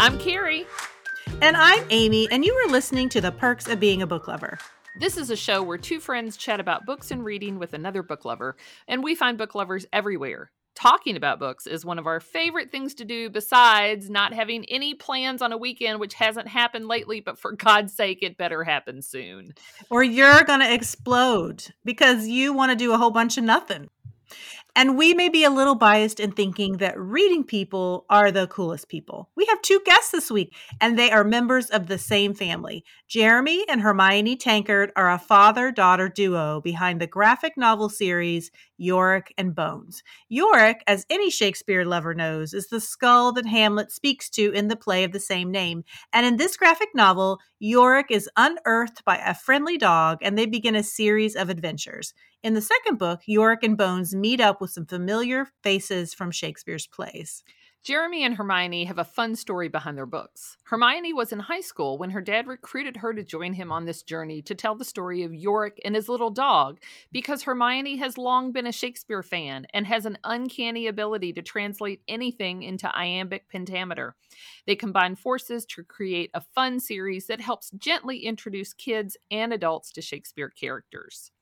I'm Carrie. And I'm Amy, and you are listening to The Perks of Being a Book Lover. This is a show where two friends chat about books and reading with another book lover, and we find book lovers everywhere. Talking about books is one of our favorite things to do, besides not having any plans on a weekend, which hasn't happened lately, but for God's sake, it better happen soon. Or you're going to explode because you want to do a whole bunch of nothing. And we may be a little biased in thinking that reading people are the coolest people. We have two guests this week, and they are members of the same family. Jeremy and Hermione Tankard are a father daughter duo behind the graphic novel series Yorick and Bones. Yorick, as any Shakespeare lover knows, is the skull that Hamlet speaks to in the play of the same name. And in this graphic novel, Yorick is unearthed by a friendly dog, and they begin a series of adventures. In the second book, Yorick and Bones meet up with some familiar faces from Shakespeare's plays. Jeremy and Hermione have a fun story behind their books. Hermione was in high school when her dad recruited her to join him on this journey to tell the story of Yorick and his little dog because Hermione has long been a Shakespeare fan and has an uncanny ability to translate anything into iambic pentameter. They combine forces to create a fun series that helps gently introduce kids and adults to Shakespeare characters.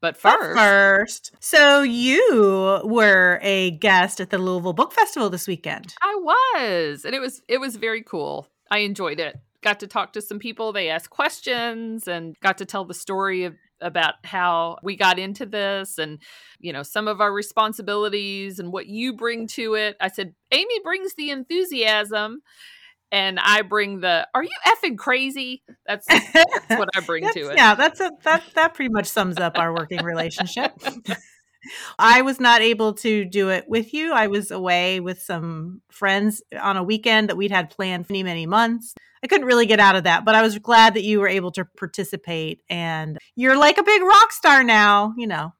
But first, but first, so you were a guest at the Louisville Book Festival this weekend. I was, and it was it was very cool. I enjoyed it. Got to talk to some people. They asked questions and got to tell the story of about how we got into this and you know some of our responsibilities and what you bring to it. I said Amy brings the enthusiasm and I bring the "Are you effing crazy?" That's, that's what I bring to it. Yeah, that's a that that pretty much sums up our working relationship. I was not able to do it with you. I was away with some friends on a weekend that we'd had planned many, many months. I couldn't really get out of that, but I was glad that you were able to participate. And you're like a big rock star now, you know.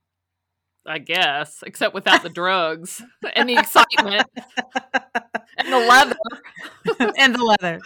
I guess, except without the drugs and the excitement and the leather. and the leather.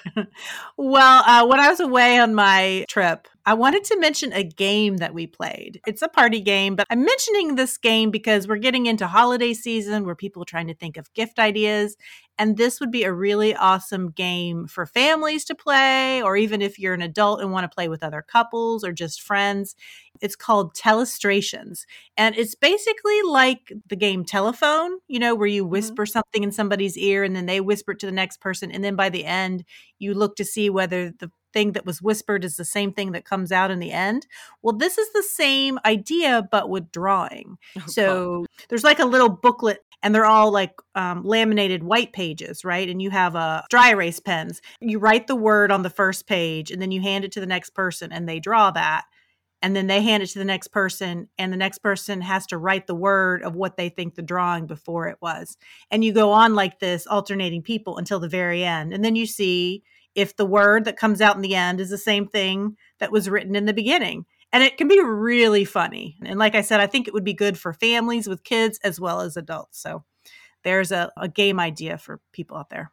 Well, uh, when I was away on my trip, I wanted to mention a game that we played. It's a party game, but I'm mentioning this game because we're getting into holiday season where people are trying to think of gift ideas. And this would be a really awesome game for families to play, or even if you're an adult and want to play with other couples or just friends. It's called Telestrations. And it's basically like the game Telephone, you know, where you mm-hmm. whisper mm-hmm. something in somebody's ear and then they whisper it to the next person. And then by the end, you look to see whether the thing that was whispered is the same thing that comes out in the end. Well, this is the same idea, but with drawing. Oh, so God. there's like a little booklet, and they're all like um, laminated white pages, right? And you have a uh, dry erase pens. You write the word on the first page, and then you hand it to the next person, and they draw that. And then they hand it to the next person, and the next person has to write the word of what they think the drawing before it was. And you go on like this, alternating people until the very end. And then you see if the word that comes out in the end is the same thing that was written in the beginning. And it can be really funny. And like I said, I think it would be good for families with kids as well as adults. So there's a, a game idea for people out there.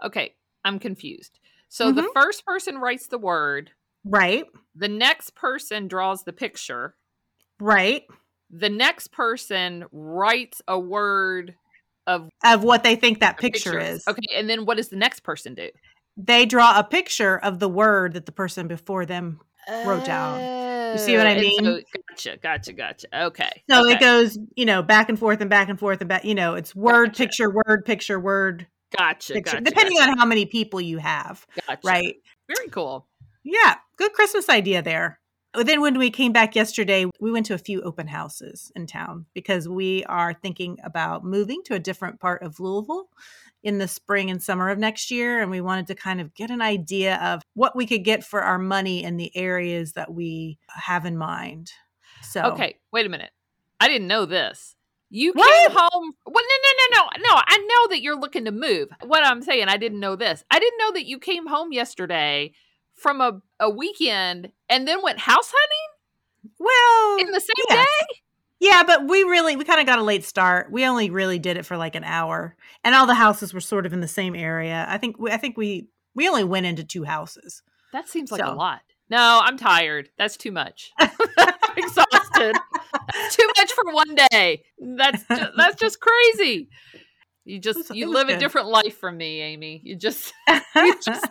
Okay, I'm confused. So mm-hmm. the first person writes the word. Right. The next person draws the picture. Right. The next person writes a word of of what they think that picture, picture is. Okay, and then what does the next person do? they draw a picture of the word that the person before them wrote down. You see what I oh, mean? So, gotcha, gotcha, gotcha. Okay. So okay. it goes, you know, back and forth and back and forth and back. You know, it's word, gotcha. picture, word, picture, word. Gotcha. Picture, gotcha depending gotcha. on how many people you have. Gotcha. Right. Very cool. Yeah, good Christmas idea there. Then when we came back yesterday, we went to a few open houses in town because we are thinking about moving to a different part of Louisville in the spring and summer of next year. And we wanted to kind of get an idea of what we could get for our money in the areas that we have in mind. So, okay, wait a minute. I didn't know this. You what? came home. Well, no, no, no, no, no. I know that you're looking to move. What I'm saying, I didn't know this. I didn't know that you came home yesterday from a, a weekend and then went house hunting. Well, in the same yes. day. Yeah, but we really we kind of got a late start. We only really did it for like an hour, and all the houses were sort of in the same area. I think we, I think we we only went into two houses. That seems like so. a lot. No, I'm tired. That's too much. exhausted. That's too much for one day. That's just, that's just crazy. You just you live a different life from me, Amy. You just you just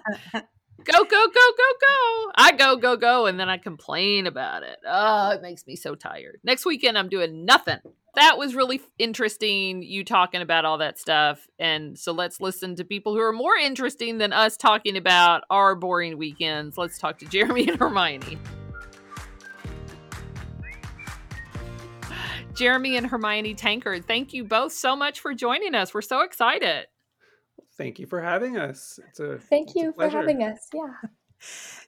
go go go go go. I go go go, and then I complain about it. Oh, it makes me so tired. Next weekend, I'm doing nothing. That was really interesting. You talking about all that stuff, and so let's listen to people who are more interesting than us talking about our boring weekends. Let's talk to Jeremy and Hermione. Jeremy and Hermione Tankard, thank you both so much for joining us. We're so excited. Thank you for having us. It's a Thank it's a you for having us. Yeah.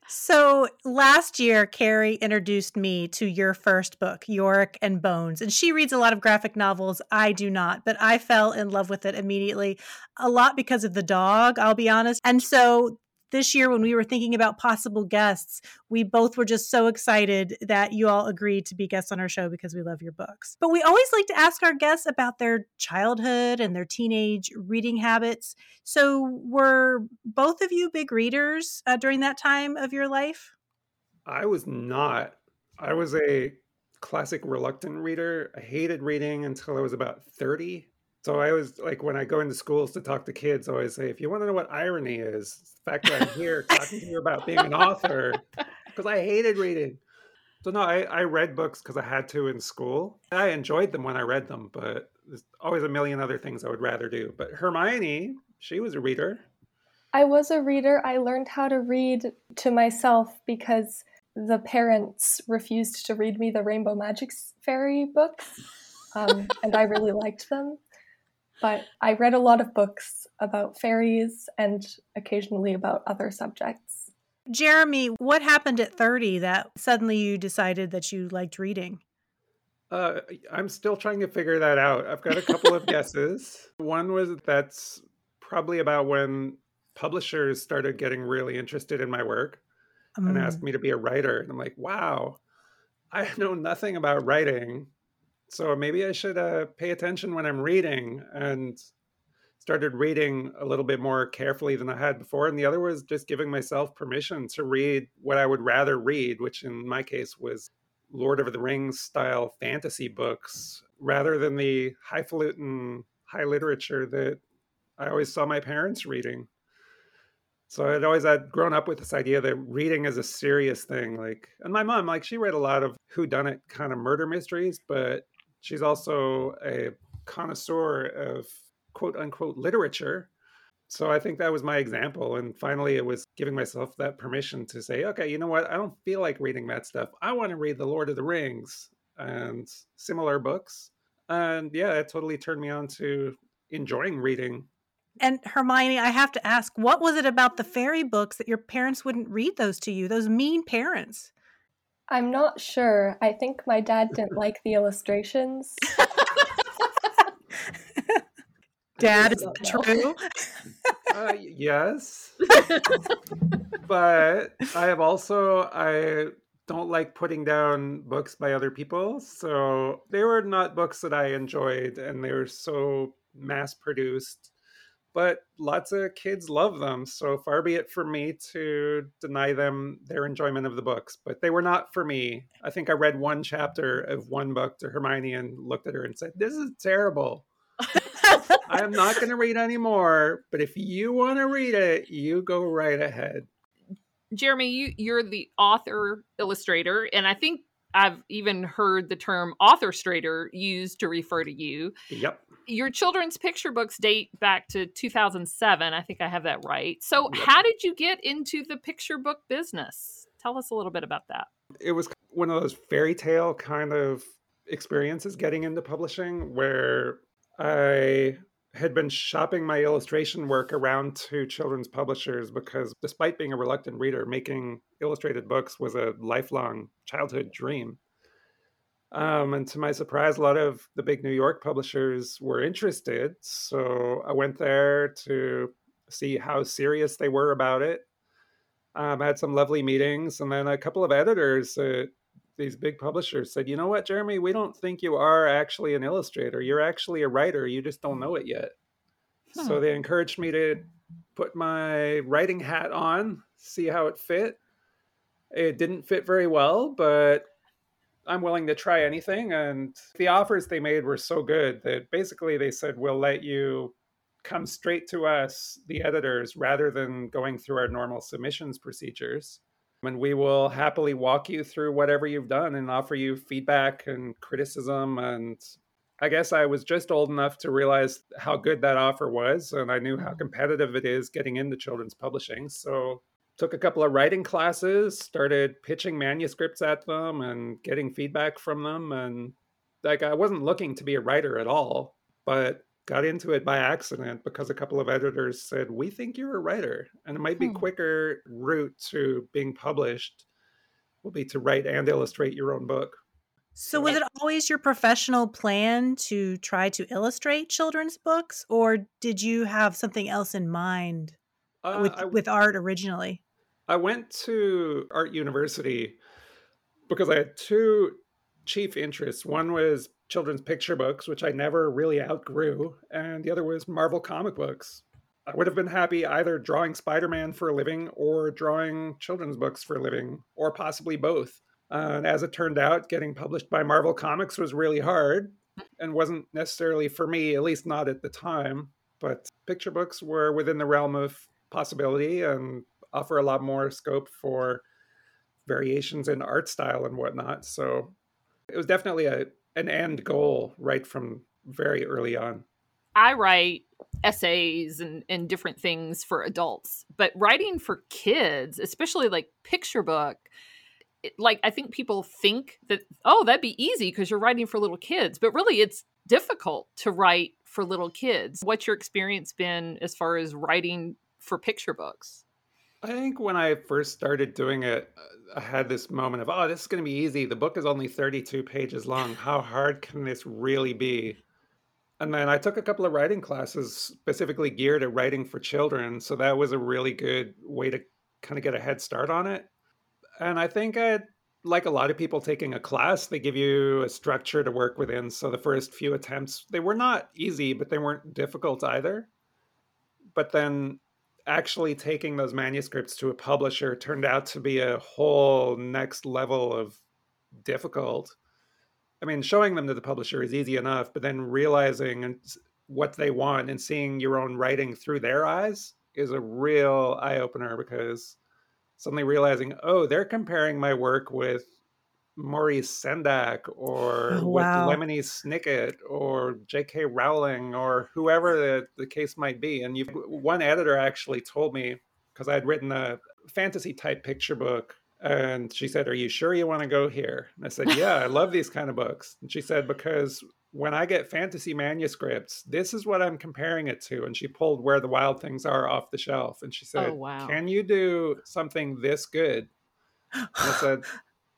So last year, Carrie introduced me to your first book, Yorick and Bones. And she reads a lot of graphic novels. I do not, but I fell in love with it immediately, a lot because of the dog, I'll be honest. And so this year, when we were thinking about possible guests, we both were just so excited that you all agreed to be guests on our show because we love your books. But we always like to ask our guests about their childhood and their teenage reading habits. So, were both of you big readers uh, during that time of your life? I was not. I was a classic reluctant reader. I hated reading until I was about 30. So I always like, when I go into schools to talk to kids, I always say, if you want to know what irony is, it's the fact that I'm here talking to you about being an author, because I hated reading. So no, I, I read books because I had to in school. I enjoyed them when I read them, but there's always a million other things I would rather do. But Hermione, she was a reader. I was a reader. I learned how to read to myself because the parents refused to read me the Rainbow Magic Fairy books, um, and I really liked them. But I read a lot of books about fairies and occasionally about other subjects. Jeremy, what happened at 30 that suddenly you decided that you liked reading? Uh, I'm still trying to figure that out. I've got a couple of guesses. One was that's probably about when publishers started getting really interested in my work and Mm. asked me to be a writer. And I'm like, wow, I know nothing about writing. So maybe I should uh, pay attention when I'm reading and started reading a little bit more carefully than I had before. And the other was just giving myself permission to read what I would rather read, which in my case was Lord of the Rings style fantasy books rather than the highfalutin high literature that I always saw my parents reading. So I'd always had grown up with this idea that reading is a serious thing. Like, and my mom, like, she read a lot of whodunit kind of murder mysteries, but she's also a connoisseur of quote unquote literature. So I think that was my example. And finally, it was giving myself that permission to say, okay, you know what? I don't feel like reading that stuff. I want to read The Lord of the Rings and similar books. And yeah, it totally turned me on to enjoying reading. And Hermione, I have to ask, what was it about the fairy books that your parents wouldn't read those to you? Those mean parents. I'm not sure. I think my dad didn't like the illustrations. Dad, is that true? Uh, yes. but I have also I don't like putting down books by other people. So they were not books that I enjoyed and they were so mass produced. But lots of kids love them. So far be it for me to deny them their enjoyment of the books. But they were not for me. I think I read one chapter of one book to Hermione and looked at her and said, This is terrible. I am not going to read anymore, but if you want to read it, you go right ahead. Jeremy, you you're the author illustrator, and I think I've even heard the term authorstrator used to refer to you. Yep. Your children's picture books date back to 2007. I think I have that right. So, Yep. how did you get into the picture book business? Tell us a little bit about that. It was one of those fairy tale kind of experiences getting into publishing where I had been shopping my illustration work around to children's publishers because despite being a reluctant reader, making illustrated books was a lifelong childhood dream. Um, and to my surprise, a lot of the big New York publishers were interested. So I went there to see how serious they were about it. Um, I had some lovely meetings, and then a couple of editors at these big publishers said, "You know what, Jeremy? We don't think you are actually an illustrator. You're actually a writer. You just don't know it yet." So Hmm. they encouraged me to put my writing hat on, see how it fit. It didn't fit very well, but I'm willing to try anything. And the offers they made were so good that basically they said, we'll let you come straight to us, the editors, rather than going through our normal submissions procedures. And we will happily walk you through whatever you've done and offer you feedback and criticism. And I guess I was just old enough to realize how good that offer was. And I knew how mm-hmm. competitive it is getting into children's publishing. So took a couple of writing classes, started pitching manuscripts at them and getting feedback from them. And like I wasn't looking to be a writer at all, but got into it by accident because a couple of editors said, "We think you're a writer, and it might be hmm. quicker route to being published will be to write and illustrate your own book." So, was it always your professional plan to try to illustrate children's books, or did you have something else in mind uh, with, I, with art originally? I went to art university because I had two chief interests. One was children's picture books, which I never really outgrew, and the other was Marvel comic books. I would have been happy either drawing Spider Man for a living or drawing children's books for a living, or possibly both. Uh, and as it turned out, getting published by Marvel Comics was really hard and wasn't necessarily for me, at least not at the time. But picture books were within the realm of possibility and offer a lot more scope for variations in art style and whatnot. So it was definitely a an end goal right from very early on. I write essays and, and different things for adults, but writing for kids, especially like picture book, it, like I think people think that, oh, that'd be easy because you're writing for little kids, but really it's difficult to write for little kids. What's your experience been as far as writing for picture books? I think when I first started doing it, I had this moment of, oh, this is going to be easy. The book is only 32 pages long. How hard can this really be? And then I took a couple of writing classes specifically geared at writing for children. So that was a really good way to kind of get a head start on it. And I think I, like a lot of people taking a class, they give you a structure to work within. So the first few attempts, they were not easy, but they weren't difficult either. But then actually taking those manuscripts to a publisher turned out to be a whole next level of difficult. I mean, showing them to the publisher is easy enough, but then realizing what they want and seeing your own writing through their eyes is a real eye opener because suddenly realizing, oh, they're comparing my work with Maurice Sendak or oh, wow. with Lemony Snicket or J.K. Rowling or whoever the, the case might be. And you one editor actually told me because I had written a fantasy type picture book, and she said, "Are you sure you want to go here?" And I said, "Yeah, I love these kind of books." And she said, "Because when I get fantasy manuscripts, this is what I'm comparing it to." And she pulled Where the Wild Things Are off the shelf, and she oh, said, oh, wow. "Can you do something this good?" And I said,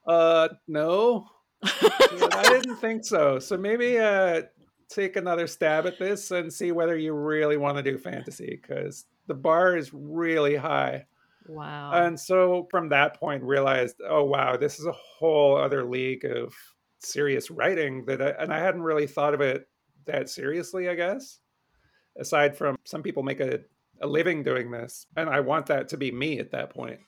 uh, no. I didn't think so. So maybe uh, take another stab at this and see whether you really want to do fantasy because the bar is really high. Wow. And so from that point, realized, oh wow, this is a whole other league of serious writing that, I, and I hadn't really thought of it that seriously. I guess, aside from some people make a, a living doing this, and I want that to be me at that point.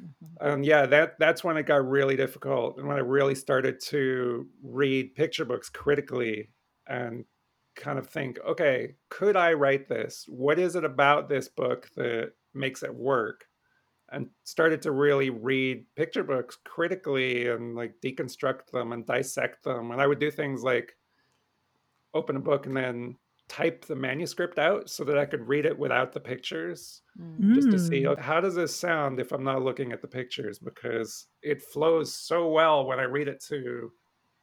Mm-hmm. Um, yeah, that that's when it got really difficult, and when I really started to read picture books critically and kind of think, okay, could I write this? What is it about this book that makes it work? And started to really read picture books critically and like deconstruct them and dissect them. And I would do things like open a book and then type the manuscript out so that I could read it without the pictures, mm. just to see mm. how does this sound if I'm not looking at the pictures because it flows so well when I read it to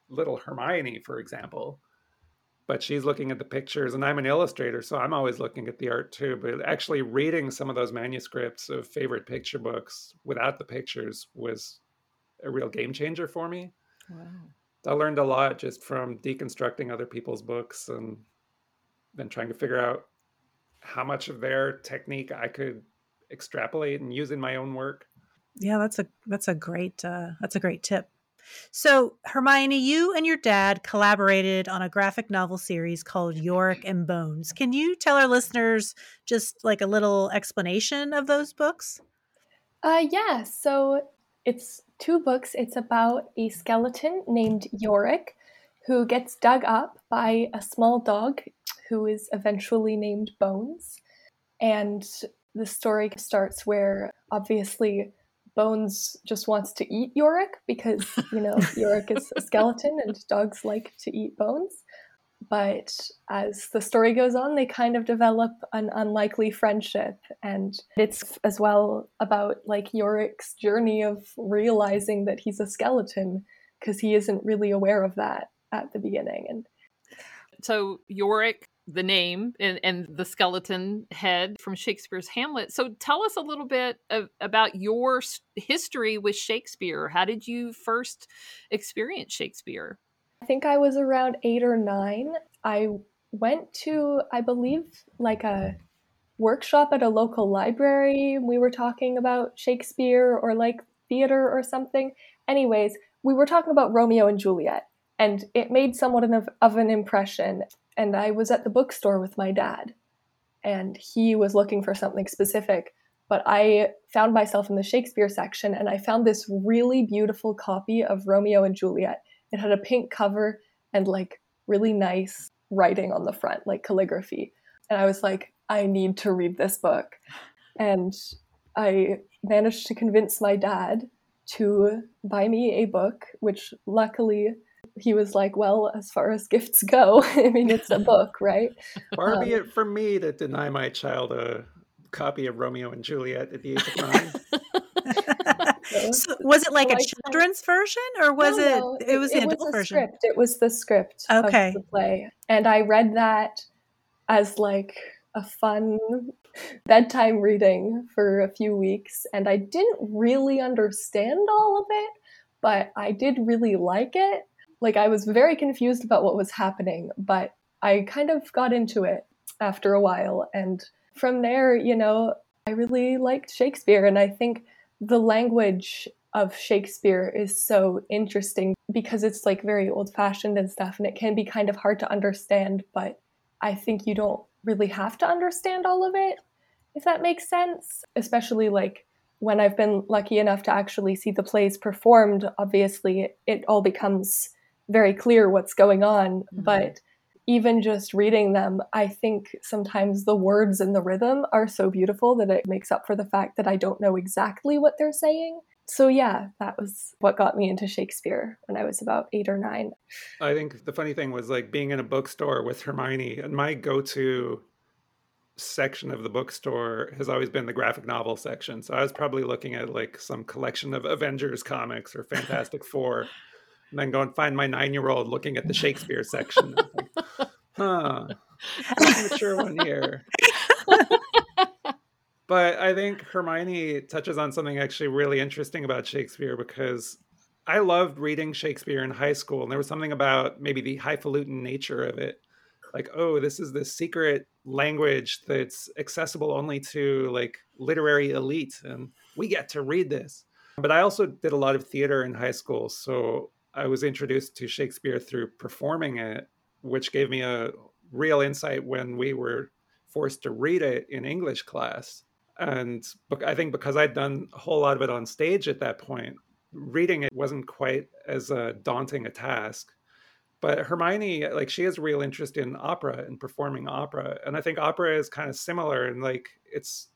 little Hermione, for example. But she's looking at the pictures, and I'm an illustrator, so I'm always looking at the art too. But actually, reading some of those manuscripts of favorite picture books without the pictures was a real game changer for me. Wow. I learned a lot just from deconstructing other people's books and then trying to figure out how much of their technique I could extrapolate and use in my own work. Yeah, that's a that's a great uh, that's a great tip. So, Hermione, you and your dad collaborated on a graphic novel series called Yorick and Bones. Can you tell our listeners just like a little explanation of those books? Uh, yeah. So it's two books. It's about a skeleton named Yorick who gets dug up by a small dog who is eventually named Bones. And the story starts where obviously Bones just wants to eat Yorick because, you know, Yorick is a skeleton and dogs like to eat bones. But as the story goes on, they kind of develop an unlikely friendship. And it's as well about like Yorick's journey of realizing that he's a skeleton because he isn't really aware of that at the beginning. And so Yorick the name and, and, the skeleton head from Shakespeare's Hamlet. So tell us a little bit of, about your history with Shakespeare. How did you first experience Shakespeare? I think I was around eight or nine. I went to, I believe, like a workshop at a local library. We were talking about Shakespeare or like theater or something. Anyways, we were talking about Romeo and Juliet, and it made somewhat of, an impression and I was at the bookstore with my dad, and he was looking for something specific. But I found myself in the Shakespeare section, and I found this really beautiful copy of Romeo and Juliet. It had a pink cover and like really nice writing on the front, like calligraphy. And I was like, I need to read this book. And I managed to convince my dad to buy me a book, which luckily he was like, "Well, as far as gifts go, I mean, it's a book, right?" Far um, be it from me to deny my child a copy of Romeo and Juliet at the age of nine. so, was it like a children's version, or was no, it? No, it, was the adult version. Script. It was the script okay. of the play, and I read that as like a fun bedtime reading for a few weeks, and I didn't really understand all of it, but I did really like it. Like I was very confused about what was happening, but I kind of got into it after a while. And from there, you know, I really liked Shakespeare. And I think the language of Shakespeare is so interesting because it's like very old fashioned and stuff. And it can be kind of hard to understand, but I think you don't really have to understand all of it, if that makes sense. Especially like when I've been lucky enough to actually see the plays performed, obviously it all becomes very clear what's going on. Mm-hmm. But even just reading them, I think sometimes the words and the rhythm are so beautiful that it makes up for the fact that I don't know exactly what they're saying. So, yeah, that was what got me into Shakespeare when I was about eight or nine. I think the funny thing was like being in a bookstore with Hermione, and my go to section of the bookstore has always been the graphic novel section. So I was probably looking at like some collection of Avengers comics or Fantastic Four and then go and find my nine year old looking at the Shakespeare section. Like, huh, mature one here. but I think Hermione touches on something actually really interesting about Shakespeare because I loved reading Shakespeare in high school, and there was something about maybe the highfalutin nature of it. Like, oh, this is this secret language that's accessible only to like literary elite, and we get to read this. But I also did a lot of theater in high school, so I was introduced to Shakespeare through performing it, which gave me a real insight when we were forced to read it in English class. And I think because I'd done a whole lot of it on stage at that point, reading it wasn't quite as uh, daunting a task. But Hermione, like, she has a real interest in opera and performing opera. And I think opera is kind of similar and like it's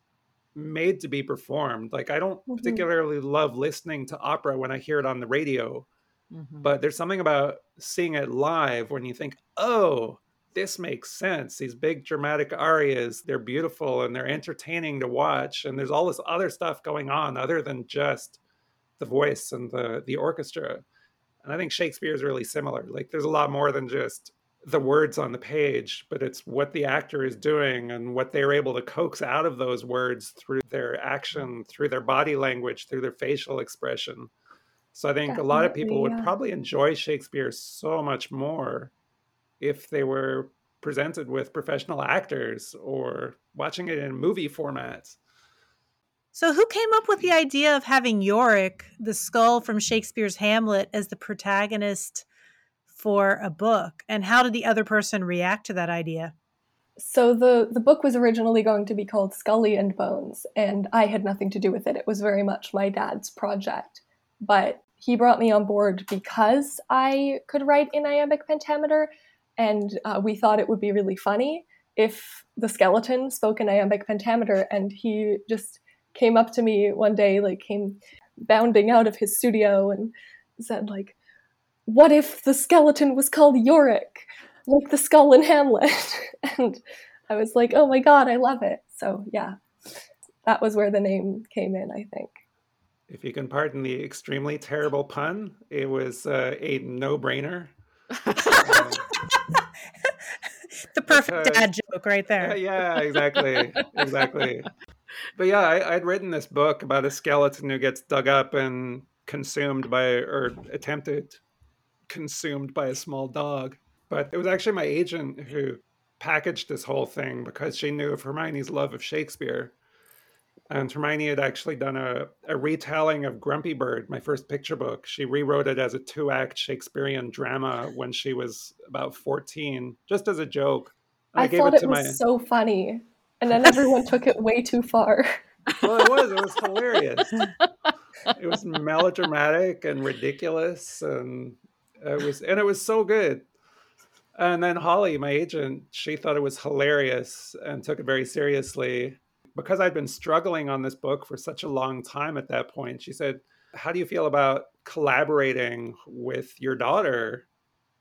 made to be performed. Like, I don't mm-hmm. particularly love listening to opera when I hear it on the radio Mm-hmm. But there's something about seeing it live when you think, oh, this makes sense. These big dramatic arias, they're beautiful and they're entertaining to watch. And there's all this other stuff going on other than just the voice and the the orchestra. And I think Shakespeare is really similar. Like there's a lot more than just the words on the page, but it's what the actor is doing and what they're able to coax out of those words through their action, through their body language, through their facial expression. So I think Definitely, a lot of people would yeah. probably enjoy Shakespeare so much more if they were presented with professional actors or watching it in movie formats. So, who came up with the idea of having Yorick, the skull from Shakespeare's Hamlet, as the protagonist for a book? And how did the other person react to that idea? So, the, the book was originally going to be called Scully and Bones, and I had nothing to do with it. It was very much my dad's project but he brought me on board because I could write in iambic pentameter, and uh, we thought it would be really funny if the skeleton spoke in iambic pentameter. And he just came up to me one day, like came bounding out of his studio and said, like, "What if the skeleton was called Yorick, like the skull in Hamlet?" and I was like, "Oh my god, I love it!" So yeah, that was where the name came in, I think. If you can pardon the extremely terrible pun, it was uh, a no-brainer. um, the perfect because, dad joke right there. Yeah, exactly, exactly. But yeah, I, I'd written this book about a skeleton who gets dug up and consumed by, or attempted consumed by a small dog. But it was actually my agent who packaged this whole thing because she knew of Hermione's love of Shakespeare Uh, and Hermione had actually done a, a retelling of Grumpy Bird, my first picture book. She rewrote it as a two act Shakespearean drama when she was about 14, just as a joke. I, I thought it, it was my... so funny. And then everyone took it way too far. Well, it was. It was hilarious. it was melodramatic and ridiculous. And it was, and it was so good. And then Holly, my agent, she thought it was hilarious and took it very seriously because I'd been struggling on this book for such a long time at that point, she said, How do you feel about collaborating with your daughter?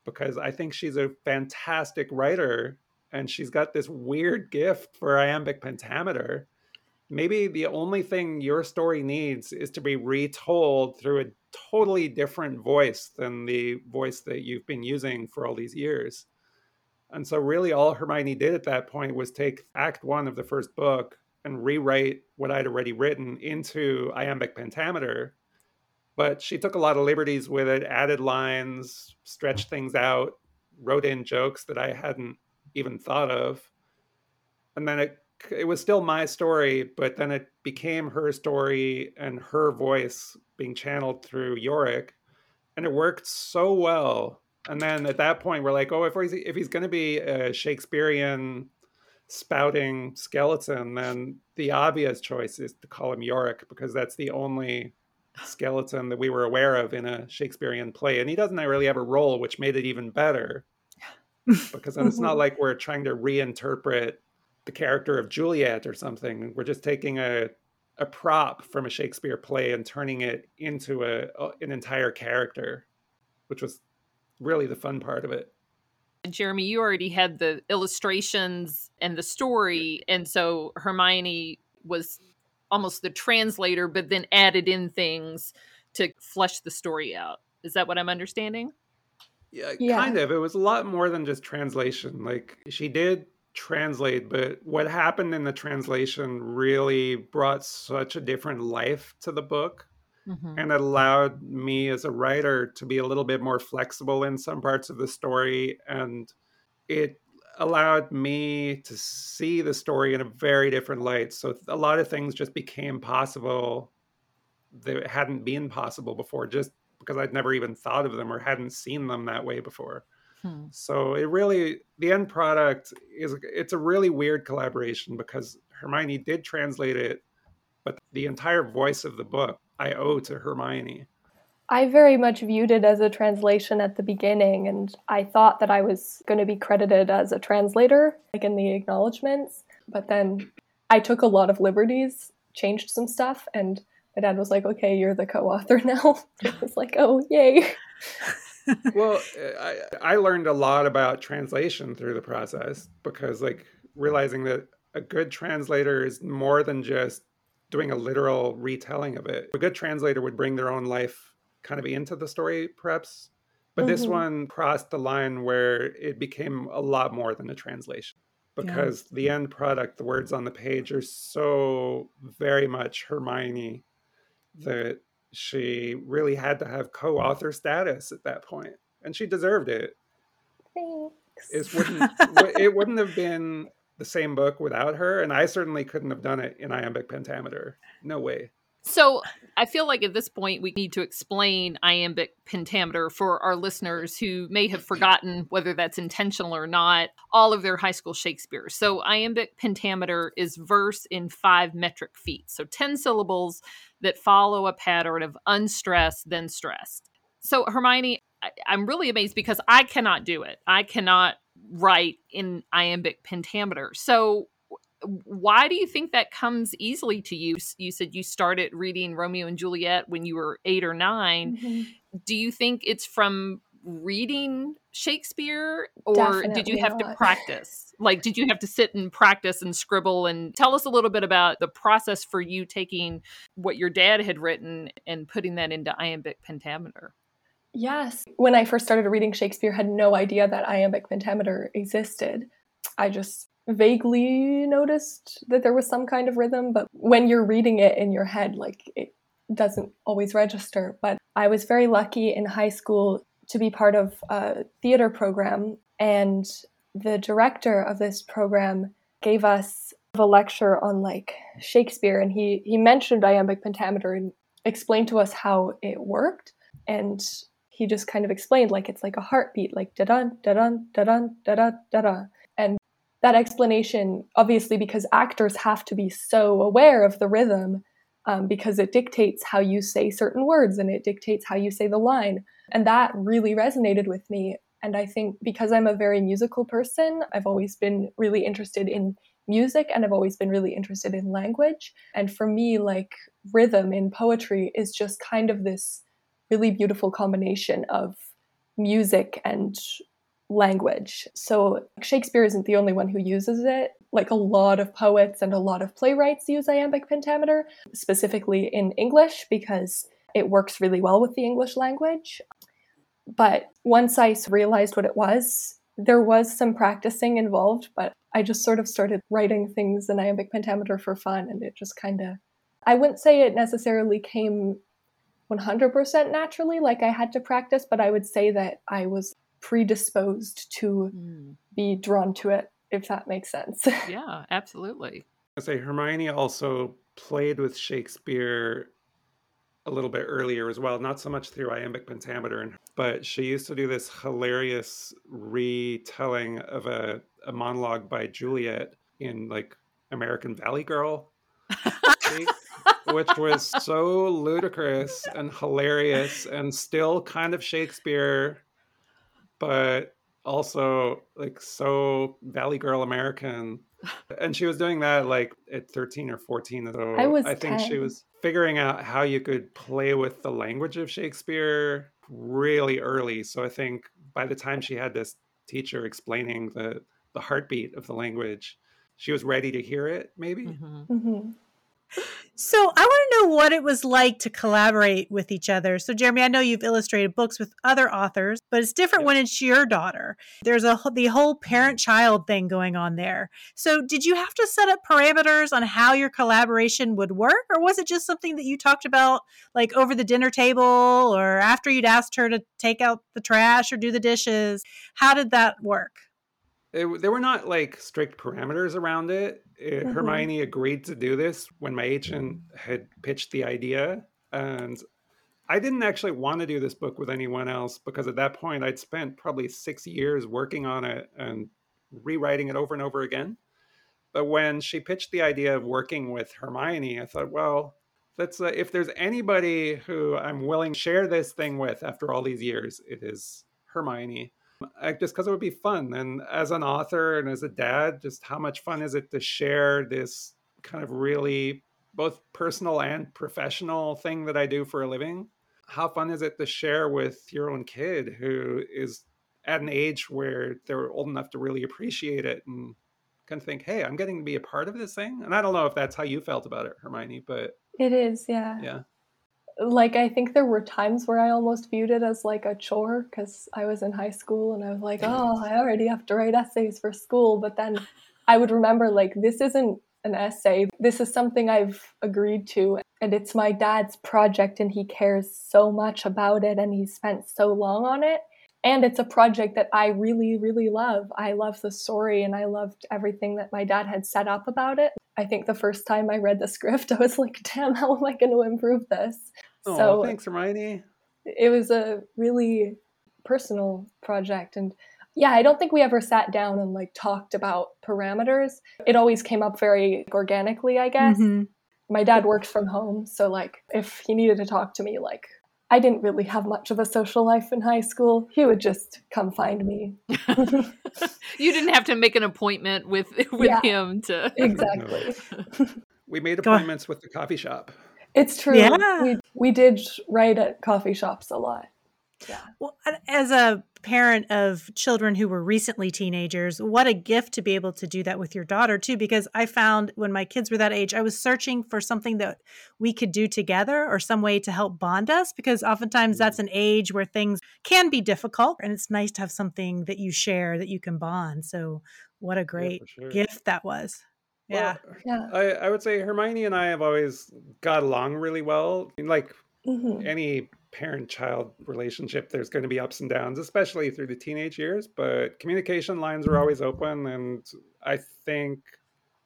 Because I think she's a fantastic writer and she's got this weird gift for iambic pentameter. Maybe the only thing your story needs is to be retold through a totally different voice than the voice that you've been using for all these years. And so, really, all Hermione did at that point was take act one of the first book and rewrite what I'd already written into iambic pentameter. But she took a lot of liberties with it, added lines, stretched things out, wrote in jokes that I hadn't even thought of. And then it it was still my story, but then it became her story and her voice being channeled through Yorick. And it worked so well. And then at that point, we're like, oh, if he's, if he's going to be a Shakespearean spouting skeleton, then the obvious choice is to call him Yorick because that's the only skeleton that we were aware of in a Shakespearean play. And he doesn't really have a role, which made it even better. because it's not like we're trying to reinterpret the character of Juliet or something. We're just taking a a prop from a Shakespeare play and turning it into a, a an entire character, which was really the fun part of it. Jeremy, you already had the illustrations and the story, and so Hermione was almost the translator, but then added in things to flesh the story out. Is that what I'm understanding? Yeah, yeah, kind of. It was a lot more than just translation. Like she did translate, but what happened in the translation really brought such a different life to the book Mm-hmm. And it allowed me as a writer to be a little bit more flexible in some parts of the story. And it allowed me to see the story in a very different light. So a lot of things just became possible that hadn't been possible before, just because I'd never even thought of them or hadn't seen them that way before. Hmm. So it really, the end product is, it's a really weird collaboration because Hermione did translate it, but the entire voice of the book I owe to Hermione. I very much viewed it as a translation at the beginning, and I thought that I was going to be credited as a translator, like in the acknowledgments. But then I took a lot of liberties, changed some stuff, and my dad was like, "Okay, you're the co-author now." I was like, "Oh, yay!" well, I, I learned a lot about translation through the process because, like, realizing that a good translator is more than just doing a literal retelling of it. A good translator would bring their own life kind of into the story, perhaps. But mm-hmm. this one crossed the line where it became a lot more than a translation because yeah. the end product, the words on the page, are so very much Hermione that she really had to have co author status at that. And she deserved it. Thanks. It wouldn't, it wouldn't have been the same book without her, and I certainly couldn't have done it in iambic pentameter. No way. So I feel like at this point we need to explain iambic pentameter for our listeners who may have forgotten whether that's intentional or not, all of their high school Shakespeare. So iambic pentameter is verse in five metric feet. So 10 syllables that follow a pattern of unstressed, then stressed. So Hermione, I, I'm really amazed because I cannot do it. I cannot write in iambic pentameter. So why do you think that comes easily to you? You said you started reading Romeo and Juliet when you were eight or 9 Mhm. Do you think it's from reading Shakespeare, or did you have to practice? Like, did you have to sit and practice and scribble? And tell us a little bit about the process for you taking what your dad had written and putting that into iambic pentameter. Yes. When I first started reading Shakespeare, had no idea that iambic pentameter existed. I just vaguely noticed that there was some kind of rhythm, but when you're reading it in your head, like it doesn't always register. But I was very lucky in high school to be part of a theater program, and the director of this program gave us a lecture on like Shakespeare, and he he mentioned iambic pentameter and explained to us how it worked, and he just kind of explained like it's like a heartbeat, like da dun da dun da dun da da da da, and that explanation obviously because actors have to be so aware of the rhythm um, because it dictates how you say certain words and it dictates how you say the line. And that really resonated with me. And i think because i'm a very musical person i've always been really interested in music and i've always been really interested in language. And for me like rhythm in poetry is just kind of this really beautiful combination of music and language. So Shakespeare isn't the only one who uses it. Like a lot of poets and a lot of playwrights use iambic pentameter, specifically in English, because it works really well with the English language. But once I realized what it was, there was some practicing involved, but I just sort of started writing things in iambic pentameter for fun, and it just kind of, I wouldn't say it necessarily came 100% naturally, like I had to practice, but I would say that I was predisposed to mm. be drawn to it, if that makes sense. Yeah, absolutely. I say Hermione also played with Shakespeare a little bit earlier as well, not so much through iambic pentameter, but she used to do this hilarious retelling of a, a monologue by Juliet in like American Valley Girl, which was so ludicrous and hilarious and still kind of Shakespeare, but also like so Valley Girl American. And she was doing that like at 13 or 14. So I was I think she was figuring out how you could play with the language of Shakespeare really early. So I think by the time she had this teacher explaining the the heartbeat of the language, she was ready to hear it, maybe. Mhm. hmm So I want to know what it was like to collaborate with each other. So Jeremy, I know you've illustrated books with other authors, but it's different when it's your daughter. There's a the whole parent-child thing going on there. So did you have to set up parameters on how your collaboration would work, or was it just something that you talked about like over the dinner table, or after you'd asked her to take out the trash or do the dishes? How did that work? It, there were not like strict parameters around it. It- Mhm. Hermione agreed to do this when my agent had pitched the idea. And I didn't actually want to do this book with anyone else because at that point I'd spent probably six years working on it and rewriting it over and over again. But when she pitched the idea of working with Hermione, I thought, well, that's uh, if there's anybody who I'm willing to share this thing with after all these years, it is Hermione. I, just because it would be fun. And as an author and as a dad, just how much fun is it to share this kind of really both personal and professional thing that I do for a living? How fun is it to share with your own kid who is at an age where they're old enough to really appreciate it and kind of think, hey, I'm getting to be a part of this thing? And I don't know if that's how you felt about it, Hermione, but It is, yeah. yeah. Like, I think there were times where I almost viewed it as like a chore because I was in high school and I was like, oh, I already have to write essays for school. But then I would remember, like, this isn't an essay. This is something I've agreed to. And it's my dad's project and he cares so much about it and he spent so long on it. And it's a project that I really, really love. I love the story and I loved everything that my dad had set up about it. I think the first time I read the script, I was like, damn, how am I going to improve this? Oh, so thanks, Hermione. it was a really personal project. And yeah, I don't think we ever sat down and like talked about parameters. It always came up very organically, I guess. Mhm. My dad works from home. So, like, if he needed to talk to me, like, I didn't really have much of a social life in high school. He would just come find me. you didn't have to make an appointment with with Yeah. him to exactly. We made appointments with the coffee shop. It's true. Yeah. We, we did write at coffee shops a lot. Well, as a parent of children who were recently teenagers, what a gift to be able to do that with your daughter, too. Because I found when my kids were that age, I was searching for something that we could do together or some way to help bond us. Because oftentimes that's an age where things can be difficult. And it's nice to have something that you share that you can bond. So, what a great for sure. gift that was. Yeah. Well, Yeah. I, I would say Hermione and I have always got along really well. Like hmm any parent child relationship, there's going to be ups and downs, especially through the teenage years. But communication lines are always open. And I think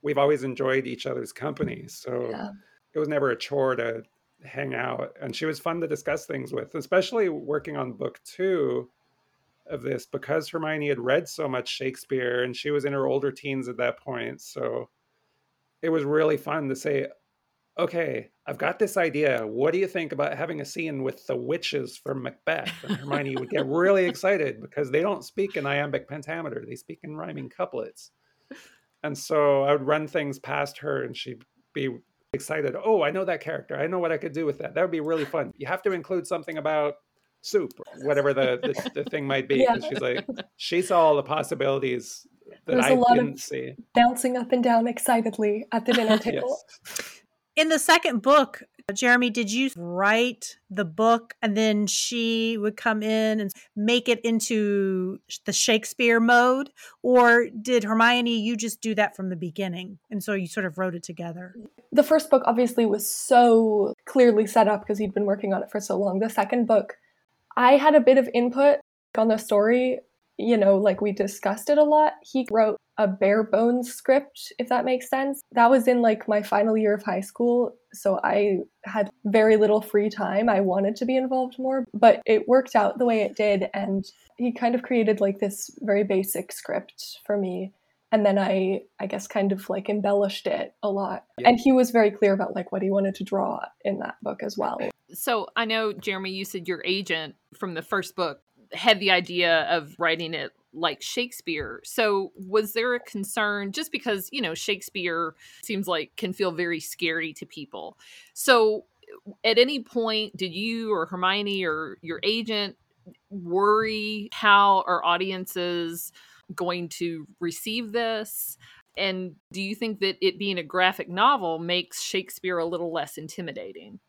we've always enjoyed each other's company. So Yeah. it was never a chore to hang out. And she was fun to discuss things with, especially working on book two of this because Hermione had read so much Shakespeare and she was in her older teens at that point. So it was really fun to say, okay, I've got this idea. What do you think about having a scene with the witches from Macbeth? And Hermione would get really excited because they don't speak in iambic pentameter, they speak in rhyming couplets. And so I would run things past her and she'd be excited. Oh, I know that character. I know what I could do with that. That would be really fun. You have to include something about soup, or whatever the, the, the thing might be. Yeah. She's like, she saw all the possibilities that There's I a lot of- didn't see. Bouncing up and down excitedly at the dinner table. Yes. In the second book, Jeremy, did you write the book and then she would come in and make it into the Shakespeare mode? Or did Hermione, you just do that from the beginning? And so you sort of wrote it together? The first book obviously was so clearly set up because he'd been working on it for so long. The second book, I had a bit of input on the story. You know, like we discussed it a lot. He wrote a bare bones script, if that makes sense. That was in like my final year of high school. So I had very little free time. I wanted to be involved more, but it worked out the way it did. And he kind of created like this very basic script for me. And then I, I guess, kind of like embellished it a lot. Yeah. And he was very clear about like what he wanted to draw in that book as well. So I know, Jeremy, you said your agent from the first book had the idea of writing it like Shakespeare. So was there a concern just because, you know, Shakespeare seems like can feel very scary to people. So at any point did you or Hermione or your agent worry how our audiences going to receive this? And do you think that it being a graphic novel makes Shakespeare a little less intimidating?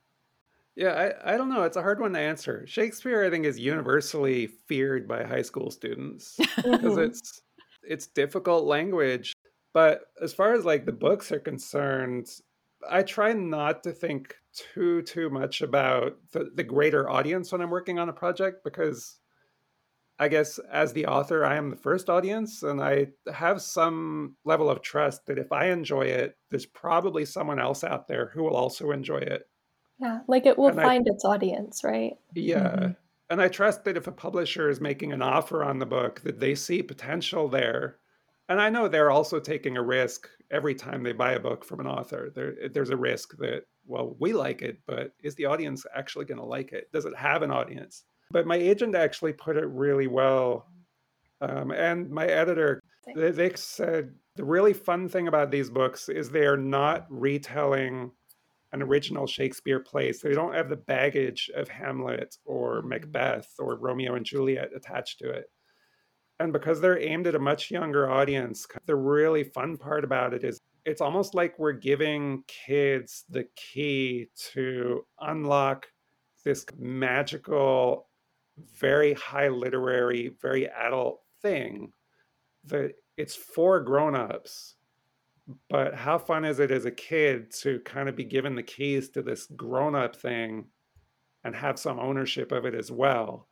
Yeah, I, I don't know. It's a hard one to answer. Shakespeare, I think, is universally feared by high school students because Mhm. it's it's difficult language. But as far as like the books are concerned, I try not to think too too much about the, the greater audience when I'm working on a project because I guess as the author, I am the first audience, and I have some level of trust that if I enjoy it, there's probably someone else out there who will also enjoy it. Yeah, like it will And I- find its audience, right? Yeah. Mhm. And I trust that if a publisher is making an offer on the book, that they see potential there. And I know they're also taking a risk every time they buy a book from an author. There, there's a risk that, well, we like it, but is the audience actually going to like it? Does it have an audience? But my agent actually put it really well. Um, and my editor, they, they said the really fun thing about these books is they are not retelling an original Shakespeare play. So they don't have the baggage of Hamlet or mm-hmm. Macbeth or Romeo and Juliet attached to it. And because they're aimed at a much younger audience, the really fun part about it is it's almost like we're giving kids the key to unlock this magical, very high literary, very adult thing that it's for grown-ups but how fun is it as a kid to kind of be given the keys to this grown-up thing and have some ownership of it as well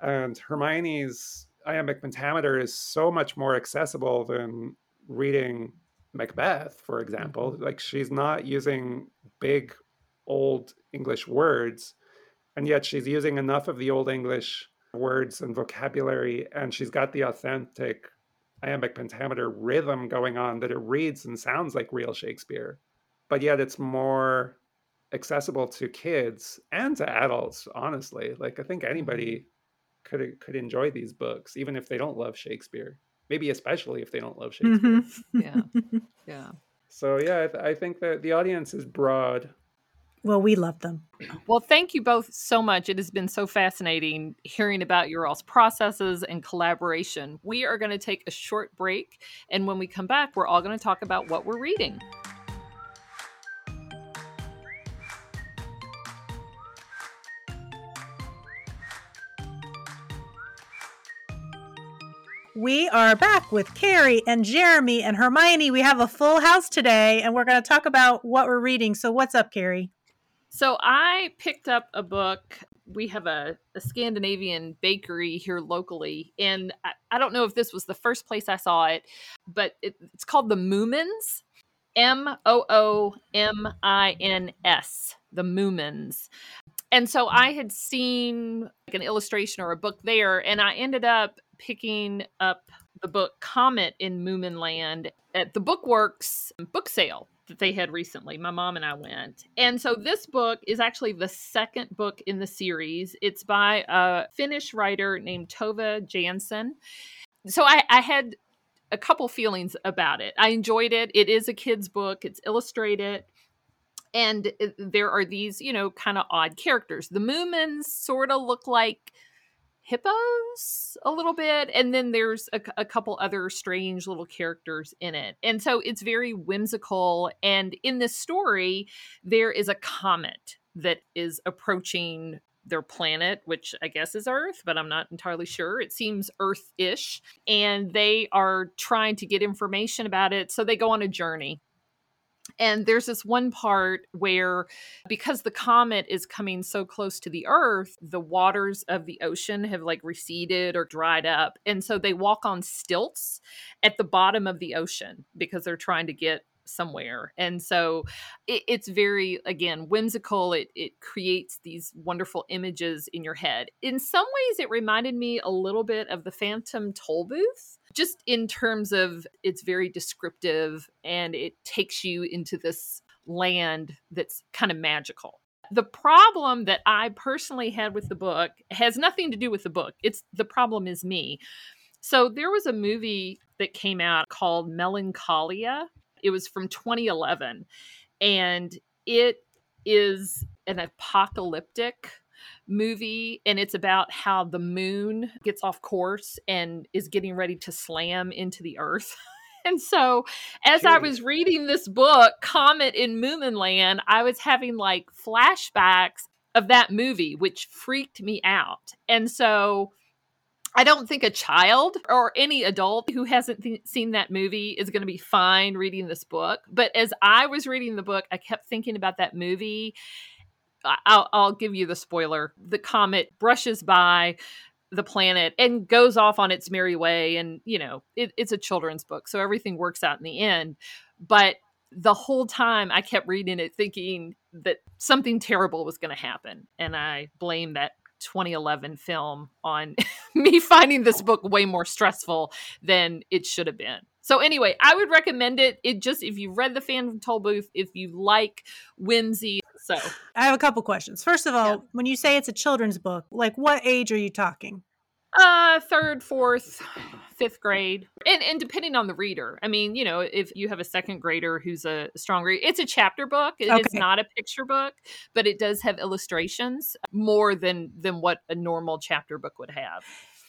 and hermione's iambic pentameter is so much more accessible than reading Macbeth, for example. Mm-hmm. Like she's not using big old English words, and yet she's using enough of the old English words and vocabulary, and she's got the authentic iambic pentameter rhythm going on that it reads and sounds like real Shakespeare. But yet it's more accessible to kids and to adults, honestly. Like I think anybody could could enjoy these books, even if they don't love Shakespeare. Maybe especially if they don't love Shakespeare. Mm-hmm. Yeah. Yeah. So yeah, I, th- I think that the audience is broad. Well, we love them. Well, thank you both so much. It has been so fascinating hearing about your all's processes and collaboration. We are going to take a short break, and when we come back, we're all going to talk about what we're reading. We are back with Carrie and Jeremy and Hermione. We have a full house today, and we're going to talk about what we're reading. So, what's up, Carrie? So, I picked up a book. We have a, a Scandinavian bakery here locally, and I, I, don't know if this was the first place I saw it, but it, it's called the Moomins. M O O M I N S, the Moomins. And so I had seen like an illustration or a book there, and I ended up picking up the book Comet in Moominland at the Bookworks book sale that they had recently. My mom and I went. And so this book is actually the second book in the series. It's by a Finnish writer named Tove Jansson. So I, I had a couple feelings about it. I enjoyed it. It is a kid's book, it's illustrated. And uh, there are these, you know, kind of odd characters. The Moomins sort of look like hippos a little bit and then there's a, a, couple other strange little characters in it. And so it's very whimsical and in this story there is a comet that is approaching their planet which i guess is earth but i'm not entirely sure. It seems earth-ish and they are trying to get information about it so they go on a journey and there's this one part where, because the comet is coming so close to the Earth, the waters of the ocean have like receded or dried up. And so they walk on stilts at the bottom of the ocean because they're trying to get somewhere and so it, it's very again whimsical it it creates these wonderful images in your head in some ways it reminded me a little bit of the phantom tollbooth just in terms of it's very descriptive and it takes you into this land that's kind of magical. The problem that I personally had with the book has nothing to do with the book. It's the problem is me. So there was a movie that came out called Melancholia. It was from 2011 and it is an apocalyptic movie and it's about how the moon gets off course and is getting ready to slam into the earth. and so as I was reading this book, Comet in Moominland, I was having like flashbacks of that movie, which freaked me out. And so I don't think a child or any adult who hasn't th- seen that movie is going to be fine reading this book. But as I was reading the book, I kept thinking about that movie I'll, I'll give you the spoiler. The comet brushes by the planet and goes off on its merry way. And, you know, it, it's a children's book. So everything works out in the end. But the whole time I kept reading it thinking that something terrible was going to happen. And I blame that 2011 film on me finding this book way more stressful than it should have been. So anyway, I would recommend it. It just if you've read the Phantom Tollbooth, if you like whimsy, so I have a couple questions. First of all, yeah. when you say it's a children's book, like what age are you talking? Uh, third, fourth, fifth grade, and and depending on the reader. I mean, you know, if you have a second grader who's a strong reader, it's a chapter book. It okay. is not a picture book, but it does have illustrations more than than what a normal chapter book would have.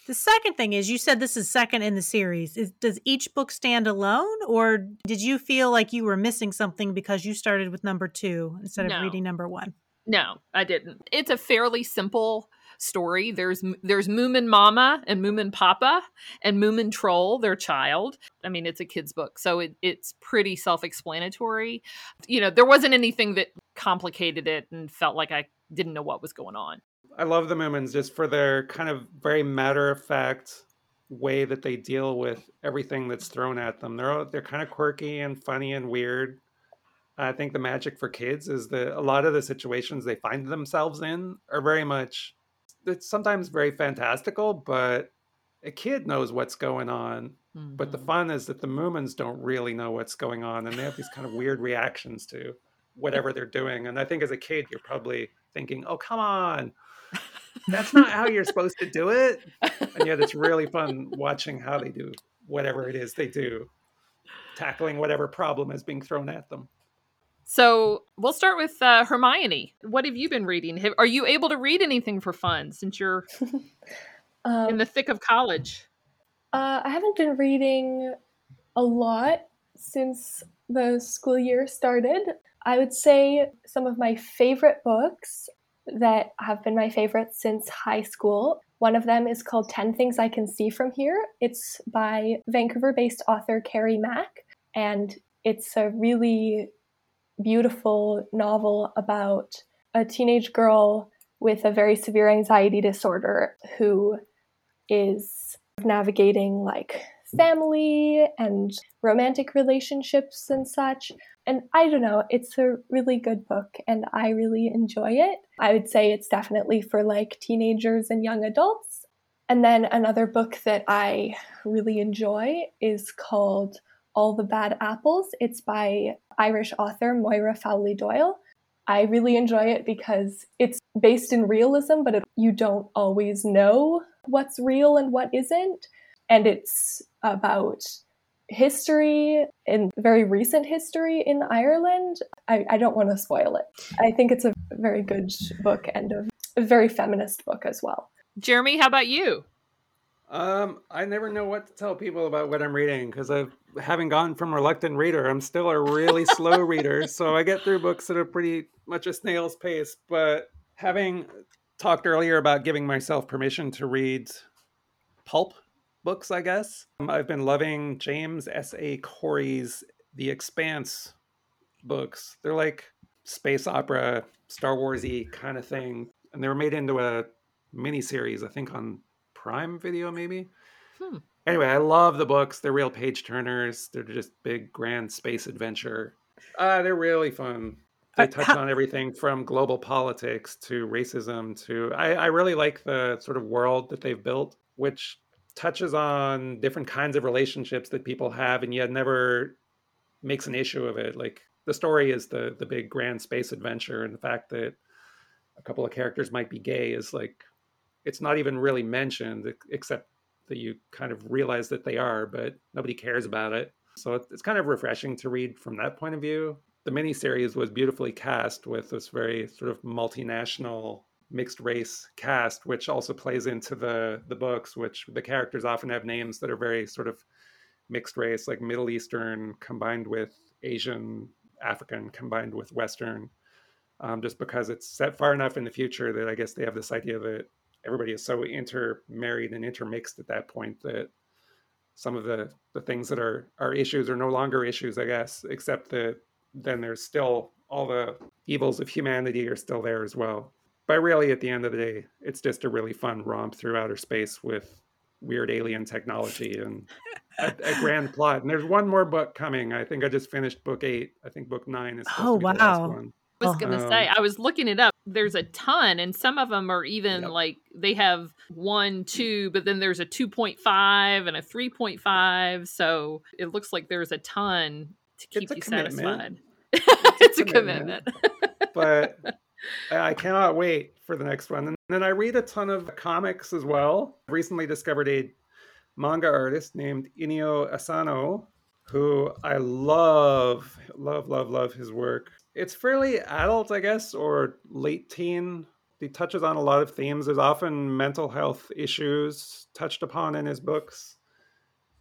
The second thing is you said this is second in the series. Is, does each book stand alone or did you feel like you were missing something because you started with number 2 instead of no. reading number 1? No, I didn't. It's a fairly simple story. There's there's Moomin Mama and Moomin Papa and Moomin Troll, their child. I mean, it's a kid's book, so it, it's pretty self-explanatory. You know, there wasn't anything that complicated it and felt like I didn't know what was going on. I love the Moomins just for their kind of very matter of fact way that they deal with everything that's thrown at them. They're they're kind of quirky and funny and weird. I think the magic for kids is that a lot of the situations they find themselves in are very much it's sometimes very fantastical, but a kid knows what's going on. Mm-hmm. But the mm-hmm. fun is that the Moomins don't really know what's going on and they have these kind of weird reactions to whatever they're doing. And I think as a kid, you're probably thinking, oh, come on. That's not how you're supposed to do it. And yet it's really fun watching how they do whatever it is they do, tackling whatever problem is being thrown at them. So we'll start with uh, Hermione. What have you been reading? Have, are you able to read anything for fun since you're um, in the thick of college? Uh, I haven't been reading a lot since the school year started. I would say some of my favorite books that have been my favorites since high school. One of them is called 10 Things I Can See From Here. It's by Vancouver based author Carrie Mac, and it's a really beautiful novel about a teenage girl with a very severe anxiety disorder who is navigating like family and romantic relationships and such. And I don't know, it's a really good book and I really enjoy it. I would say it's definitely for like teenagers and young adults. And then another book that I really enjoy is called all the Bad Apples. It's by Irish author Moira Fowley-Doyle. I really enjoy it because it's based in realism, but it, you don't always know what's real and what isn't. And it's about history and very recent history in Ireland. I, I don't want to spoil it. I think it's a very good book and a, a very feminist book as well. Jeremy, how about you? Um, I never know what to tell people about what I'm reading because I've having gone from reluctant reader, I'm still a really slow reader, so I get through books at a pretty much a snail's pace. But having talked earlier about giving myself permission to read pulp books, I guess um, I've been loving James S. A. Corey's The Expanse books. They're like space opera, Star Warsy kind of thing, and they were made into a mini series, I think on Prime Video, maybe. Hmm. Anyway, I love the books. They're real page turners. They're just big, grand space adventure. Uh, they're really fun. They touch on everything from global politics to racism to. I, I really like the sort of world that they've built, which touches on different kinds of relationships that people have, and yet never makes an issue of it. Like the story is the the big grand space adventure, and the fact that a couple of characters might be gay is like it's not even really mentioned except that you kind of realize that they are, but nobody cares about it. So it's kind of refreshing to read from that point of view. The miniseries was beautifully cast with this very sort of multinational mixed race cast, which also plays into the the books, which the characters often have names that are very sort of mixed race, like Middle Eastern combined with Asian, African combined with Western. Um, just because it's set far enough in the future that I guess they have this idea that everybody is so intermarried and intermixed at that point that some of the the things that are are issues are no longer issues i guess except that then there's still all the evils of humanity are still there as well. But really at the end of the day it's just a really fun romp through outer space with weird alien technology and a, a, grand plot. And there's one more book coming. I think i just finished book eight. I think book nine is oh wow. I was gonna um, say I was looking it up. There's a ton, and some of them are even yep. like they have one, two, but then there's a two point five and a three point five. So it looks like there's a ton to keep you commitment. satisfied. It's, it's a commitment. commitment. but I cannot wait for the next one. And then I read a ton of comics as well. I recently discovered a manga artist named Inio Asano, who I love, love, love, love his work it's fairly adult, I guess, or late teen. He touches on a lot of themes. There's often mental health issues touched upon in his books.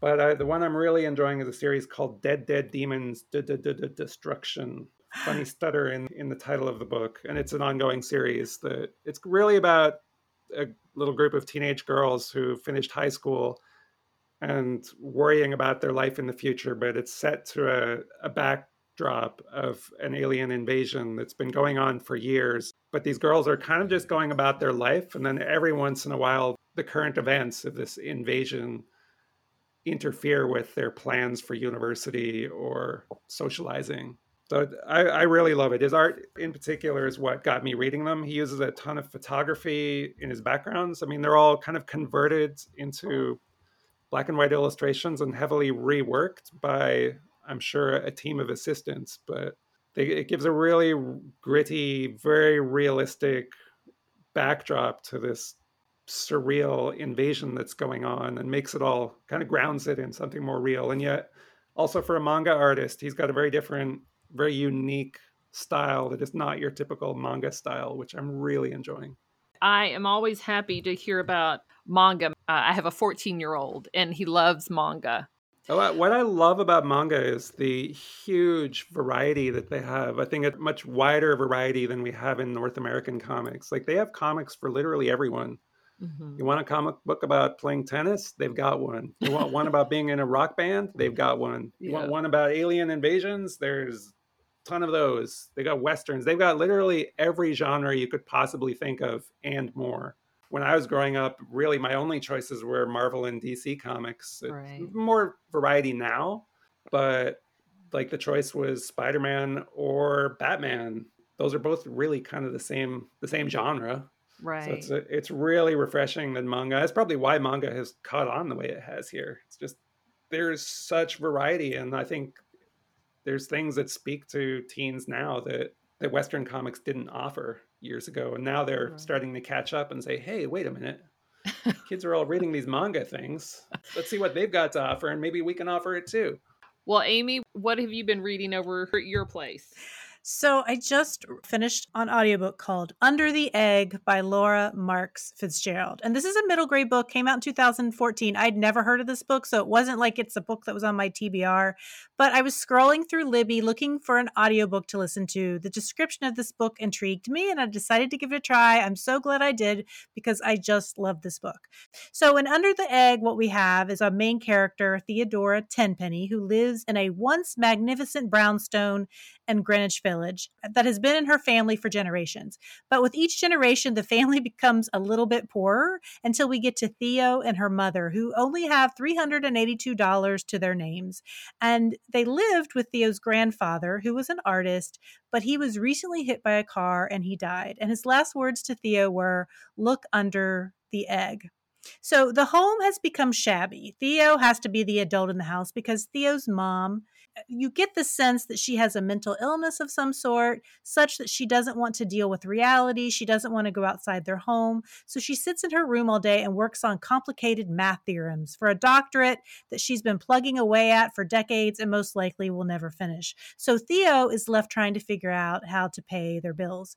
But the one I'm really enjoying is a series called Dead Dead Demons Destruction. Funny stutter in, in the title of the book. And it's an ongoing series that it's really about a little group of teenage girls who finished high school and worrying about their life in the future, but it's set to a, a back backdrop of an alien invasion that's been going on for years. But these girls are kind of just going about their life. And then every once in a while, the current events of this invasion interfere with their plans for university or socializing. So I, I, really love it. His art in particular is what got me reading them. He uses a ton of photography in his backgrounds. I mean, they're all kind of converted into black and white illustrations and heavily reworked by, I'm sure, a team of assistants. But they, it gives a really gritty, very realistic backdrop to this surreal invasion that's going on and makes it all kind of grounds it in something more real. And yet, also for a manga artist, he's got a very different, very unique style that is not your typical manga style, which I'm really enjoying. I am always happy to hear about manga. Uh, I have a 14 year old and he loves manga. What I love about manga is the huge variety that they have. I think a much wider variety than we have in North American comics. Like they have comics for literally everyone. Mm-hmm. You want a comic book about playing tennis? They've got one. You want one about being in a rock band? They've got one. You yeah. want one about alien invasions? There's a ton of those. They got westerns. They've got literally every genre you could possibly think of and more. When I was growing up, really my only choices were Marvel and DC comics. Right. More variety now, but like the choice was Spider-Man or Batman. Those are both really kind of the same the same genre. Right. So it's a, it's really refreshing that manga. That's probably why manga has caught on the way it has here. It's just there's such variety, and I think there's things that speak to teens now that that Western comics didn't offer years ago, and now they're right. starting to catch up and say, "Hey, wait a minute." Kids are all reading these manga things. Let's see what they've got to offer, and maybe we can offer it too. Well, Amy, what have you been reading over at your place? So I just finished an audiobook called Under the Egg by Laura Marx Fitzgerald. And this is a middle grade book, came out in 2014. I'd never heard of this book, so it wasn't like it's a book that was on my TBR. But I was scrolling through Libby looking for an audiobook to listen to. The description of this book intrigued me and I decided to give it a try. I'm so glad I did because I just love this book. So in Under the Egg, what we have is a main character, Theodora Tenpenny, who lives in a once magnificent brownstone and Greenwich Village that has been in her family for generations. But with each generation, the family becomes a little bit poorer until we get to Theo and her mother, who only have $382 to their names. And they lived with Theo's grandfather, who was an artist, but he was recently hit by a car and he died. And his last words to Theo were, Look under the egg. So the home has become shabby. Theo has to be the adult in the house because Theo's mom you get the sense that she has a mental illness of some sort, such that she doesn't want to deal with reality. She doesn't want to go outside their home. So she sits in her room all day and works on complicated math theorems for a doctorate that she's been plugging away at for decades and most likely will never finish. So Theo is left trying to figure out how to pay their bills.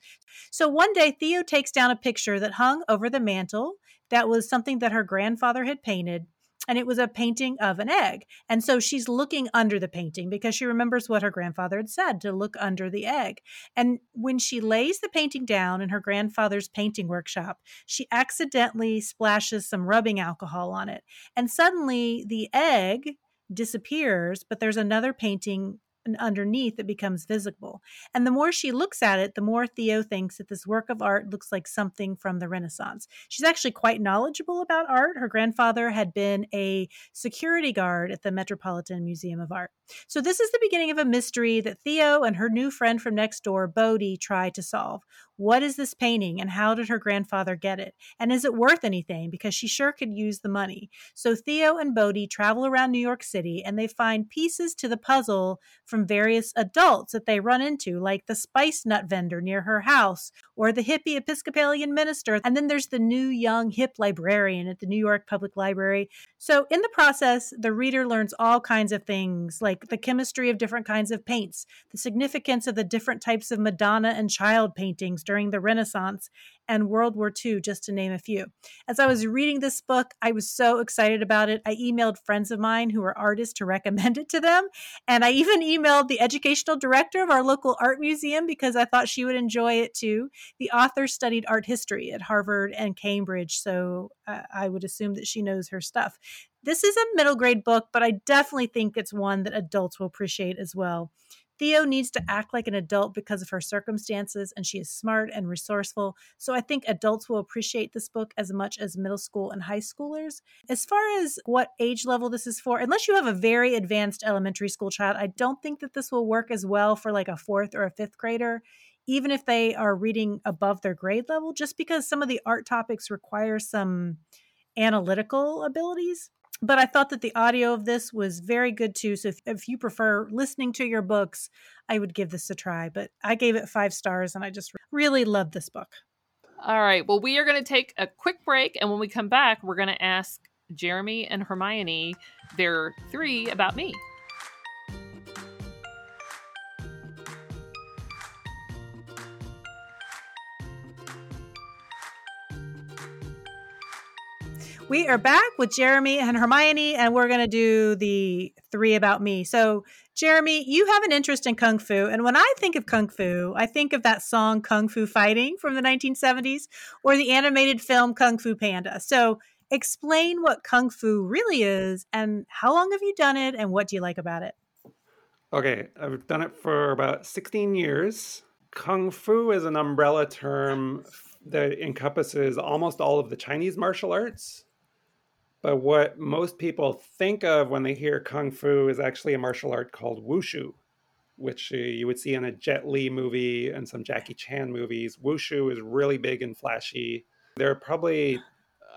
So one day, Theo takes down a picture that hung over the mantle that was something that her grandfather had painted and it was a painting of an egg. And so she's looking under the painting because she remembers what her grandfather had said to look under the egg. And when she lays the painting down in her grandfather's painting workshop, she accidentally splashes some rubbing alcohol on it. And suddenly the egg disappears, but there's another painting and underneath it becomes visible. And the more she looks at it, the more Theo thinks that this work of art looks like something from the Renaissance. She's actually quite knowledgeable about art. Her grandfather had been a security guard at the Metropolitan Museum of Art. So this is the beginning of a mystery that Theo and her new friend from next door, Bodhi, try to solve. What is this painting and how did her grandfather get it? And is it worth anything? Because she sure could use the money. So Theo and Bodhi travel around New York City and they find pieces to the puzzle from various adults that they run into, like the spice nut vendor near her house or the hippie Episcopalian minister. And then there's the new young hip librarian at the New York Public Library. So in the process, the reader learns all kinds of things like the chemistry of different kinds of paints, the significance of the different types of Madonna and child paintings during the Renaissance and World War II, just to name a few. As I was reading this book, I was so excited about it. I emailed friends of mine who are artists to recommend it to them. And I even emailed the educational director of our local art museum because I thought she would enjoy it too. The author studied art history at Harvard and Cambridge, so uh, I would assume that she knows her stuff. This is a middle grade book, but I definitely think it's one that adults will appreciate as well Theo needs to act like an adult because of her circumstances, and she is smart and resourceful. So I think adults will appreciate this book as much as middle school and high schoolers. As far as what age level this is for, unless you have a very advanced elementary school child, I don't think that this will work as well for like a fourth or a fifth grader even if they are reading above their grade level, just because some of the art topics require some analytical abilities. But I thought that the audio of this was very good too. So if, if you prefer listening to your books, I would give this a try. But I gave it five stars and I just really love this book. All right. Well, we are going to take a quick break. And when we come back, we're going to ask Jeremy and Hermione their three about me. We are back with Jeremy and Hermione, and we're going to do the three about me. So, Jeremy, you have an interest in Kung Fu. And when I think of Kung Fu, I think of that song Kung Fu Fighting from the 1970s or the animated film Kung Fu Panda. So, explain what Kung Fu really is and how long have you done it and what do you like about it? Okay, I've done it for about 16 years. Kung Fu is an umbrella term that encompasses almost all of the Chinese martial arts. But what most people think of when they hear kung fu is actually a martial art called wushu, which uh, you would see in a Jet Li movie and some Jackie Chan movies. Wushu is really big and flashy. There are probably,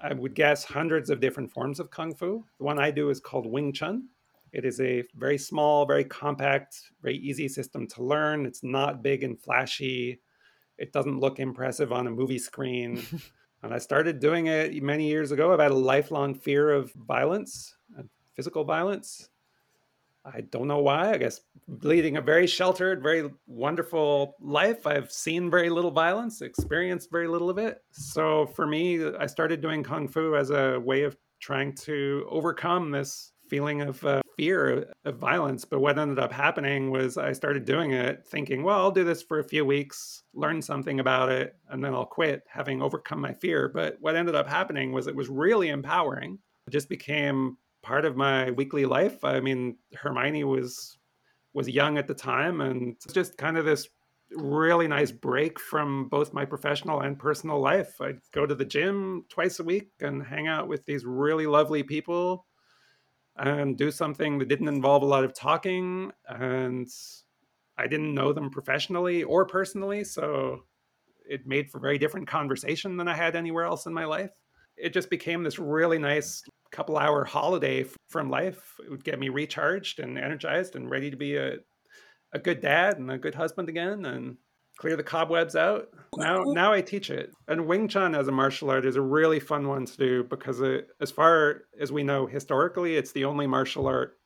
I would guess, hundreds of different forms of kung fu. The one I do is called Wing Chun. It is a very small, very compact, very easy system to learn. It's not big and flashy. It doesn't look impressive on a movie screen. And I started doing it many years ago. I've had a lifelong fear of violence, physical violence. I don't know why. I guess leading a very sheltered, very wonderful life, I've seen very little violence, experienced very little of it. So for me, I started doing Kung Fu as a way of trying to overcome this feeling of uh, fear of violence. But what ended up happening was I started doing it thinking, well, I'll do this for a few weeks, learn something about it, and then I'll quit, having overcome my fear. But what ended up happening was it was really empowering. It just became part of my weekly life. I mean, Hermione was was young at the time and just kind of this really nice break from both my professional and personal life. I'd go to the gym twice a week and hang out with these really lovely people and do something that didn't involve a lot of talking and i didn't know them professionally or personally so it made for very different conversation than i had anywhere else in my life. It just became this really nice couple hour holiday from life. It would get me recharged and energized and ready to be a, a good dad and a good husband again and clear the cobwebs out. Now, now I teach it. And Wing Chun as a martial art is a really fun one to do because, it, as far as we know historically, it's the only martial art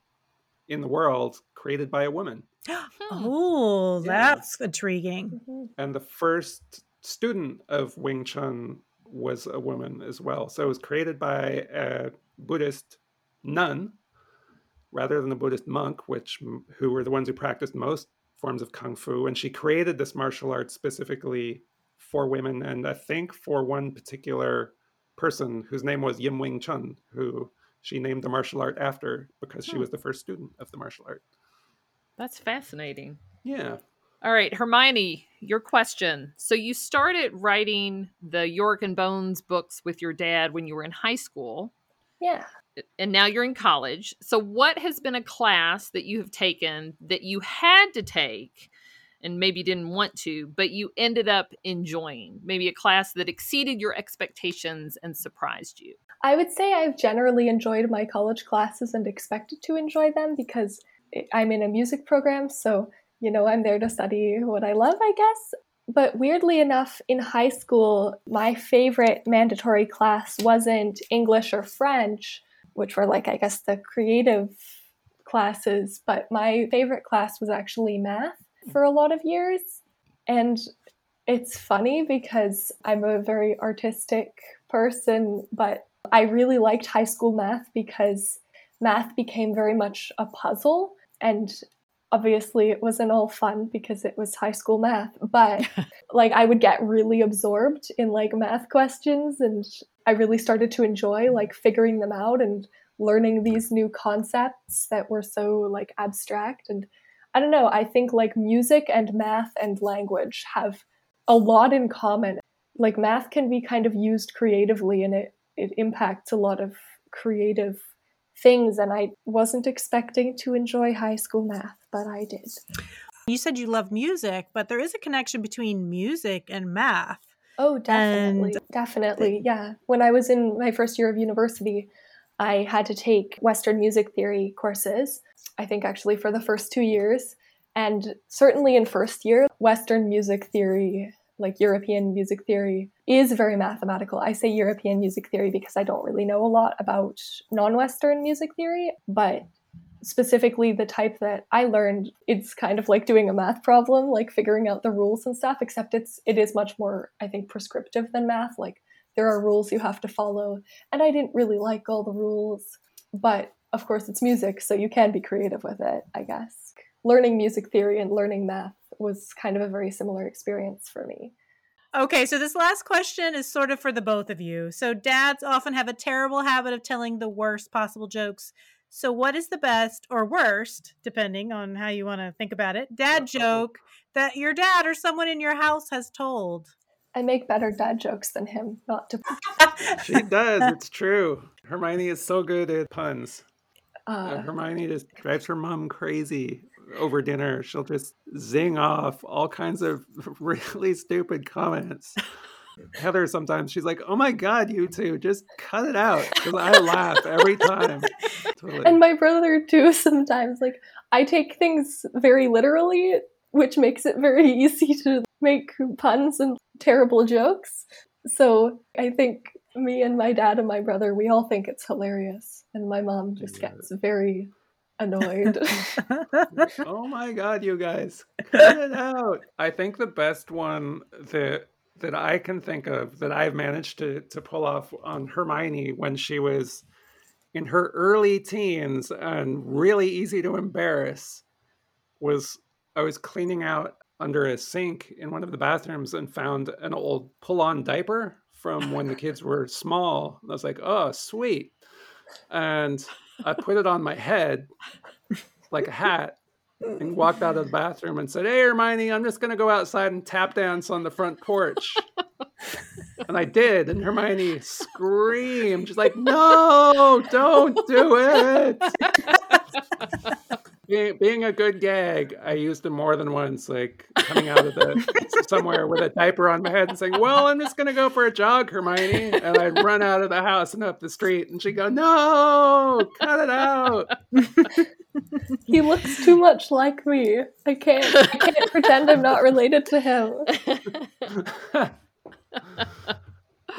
in the world created by a woman. oh, that's yeah. intriguing. Mm-hmm. And the first student of Wing Chun was a woman as well. So it was created by a Buddhist nun rather than a Buddhist monk, which who were the ones who practiced most forms of kung fu and she created this martial art specifically for women and i think for one particular person whose name was yim wing chun who she named the martial art after because she hmm. was the first student of the martial art. That's fascinating. Yeah. All right hermione your question. So you started writing the Yorick and bones books with your dad when you were in high school. Yeah and now you're in college. So, what has been a class that you have taken that you had to take and maybe didn't want to, but you ended up enjoying? Maybe a class that exceeded your expectations and surprised you? I would say I've generally enjoyed my college classes and expected to enjoy them because I'm in a music program. So, you know, I'm there to study what I love, I guess. But weirdly enough, in high school, my favorite mandatory class wasn't English or French which were like, I guess, the creative classes. But my favorite class was actually math for a lot of years. And it's funny because I'm a very artistic person, but I really liked high school math because math became very much a puzzle. And obviously, it wasn't all fun because it was high school math, but like I would get really absorbed in like math questions and I really started to enjoy like figuring them out and learning these new concepts that were so like abstract and I don't know, I think like music and math and language have a lot in common. Like math can be kind of used creatively and it, it impacts a lot of creative things. And I wasn't expecting to enjoy high school math, but I did. You said you love music, but there is a connection between music and math. Oh, definitely. And definitely. Yeah. When I was in my first year of university, I had to take Western music theory courses, I think actually for the first two years. And certainly in first year, Western music theory, like European music theory, is very mathematical. I say European music theory because I don't really know a lot about non Western music theory, but specifically the type that I learned, it's kind of like doing a math problem, like figuring out the rules and stuff, except it's it is much more, I think, prescriptive than math. Like there are rules you have to follow. And I didn't really like all the rules, but of course it's music, so you can be creative with it, I guess. Learning music theory and learning math was kind of a very similar experience for me. Okay, so this last question is sort of for the both of you. So, dads often have a terrible habit of telling the worst possible jokes so, what is the best or worst, depending on how you want to think about it, dad joke that your dad or someone in your house has told? I make better dad jokes than him, not to. she does. It's true. Hermione is so good at puns. Uh, Hermione just drives her mom crazy over dinner. She'll just zing off all kinds of really stupid comments. Heather sometimes she's like, "Oh my god, you two, just cut it out," because I laugh every time. Totally. And my brother too. Sometimes, like I take things very literally, which makes it very easy to make puns and terrible jokes. So I think me and my dad and my brother, we all think it's hilarious, and my mom just yeah. gets very annoyed. oh my god, you guys, cut it out! I think the best one that that I can think of that I've managed to to pull off on Hermione when she was in her early teens and really easy to embarrass was I was cleaning out under a sink in one of the bathrooms and found an old pull-on diaper from when the kids were small. I was like, "Oh, sweet." And I put it on my head like a hat and walked out of the bathroom and said, Hey, Hermione, I'm just going to go outside and tap dance on the front porch. And I did. And Hermione screamed. She's like, No, don't do it. being, being, a good gag, I used it more than once, like coming out of the somewhere with a diaper on my head and saying, Well, I'm just going to go for a jog, Hermione. And I'd run out of the house and up the street. And she'd go, No, cut it out he looks too much like me. I can't I can't pretend I'm not related to him.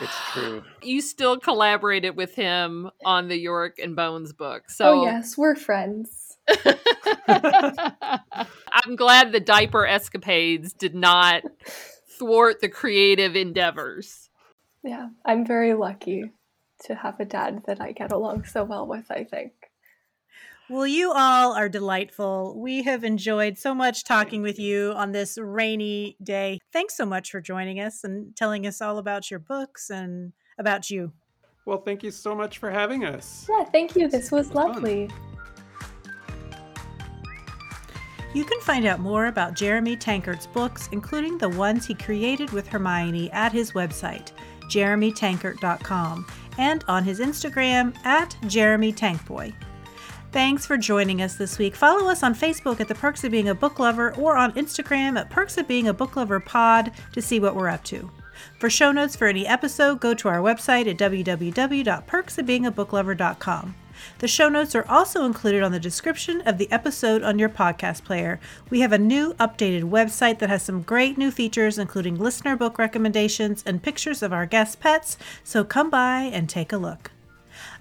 it's true. You still collaborated with him on the Yorick and Bones book. So Oh yes, we're friends. I'm glad the diaper escapades did not thwart the creative endeavors. Yeah, I'm very lucky to have a dad that I get along so well with, I think. Well, you all are delightful. We have enjoyed so much talking with you on this rainy day. Thanks so much for joining us and telling us all about your books and about you. Well, thank you so much for having us. Yeah, thank you. This was lovely. You can find out more about Jeremy Tankard's books, including the ones he created with Hermione, at his website, jeremytankard.com, and on his Instagram at jeremytankboy. Thanks for joining us this week. Follow us on Facebook at The Perks of Being a Book Lover or on Instagram at Perks of Being a Book Lover Pod to see what we're up to. For show notes for any episode, go to our website at www.perksofbeingabooklover.com. The show notes are also included on the description of the episode on your podcast player. We have a new updated website that has some great new features, including listener book recommendations and pictures of our guest pets, so come by and take a look.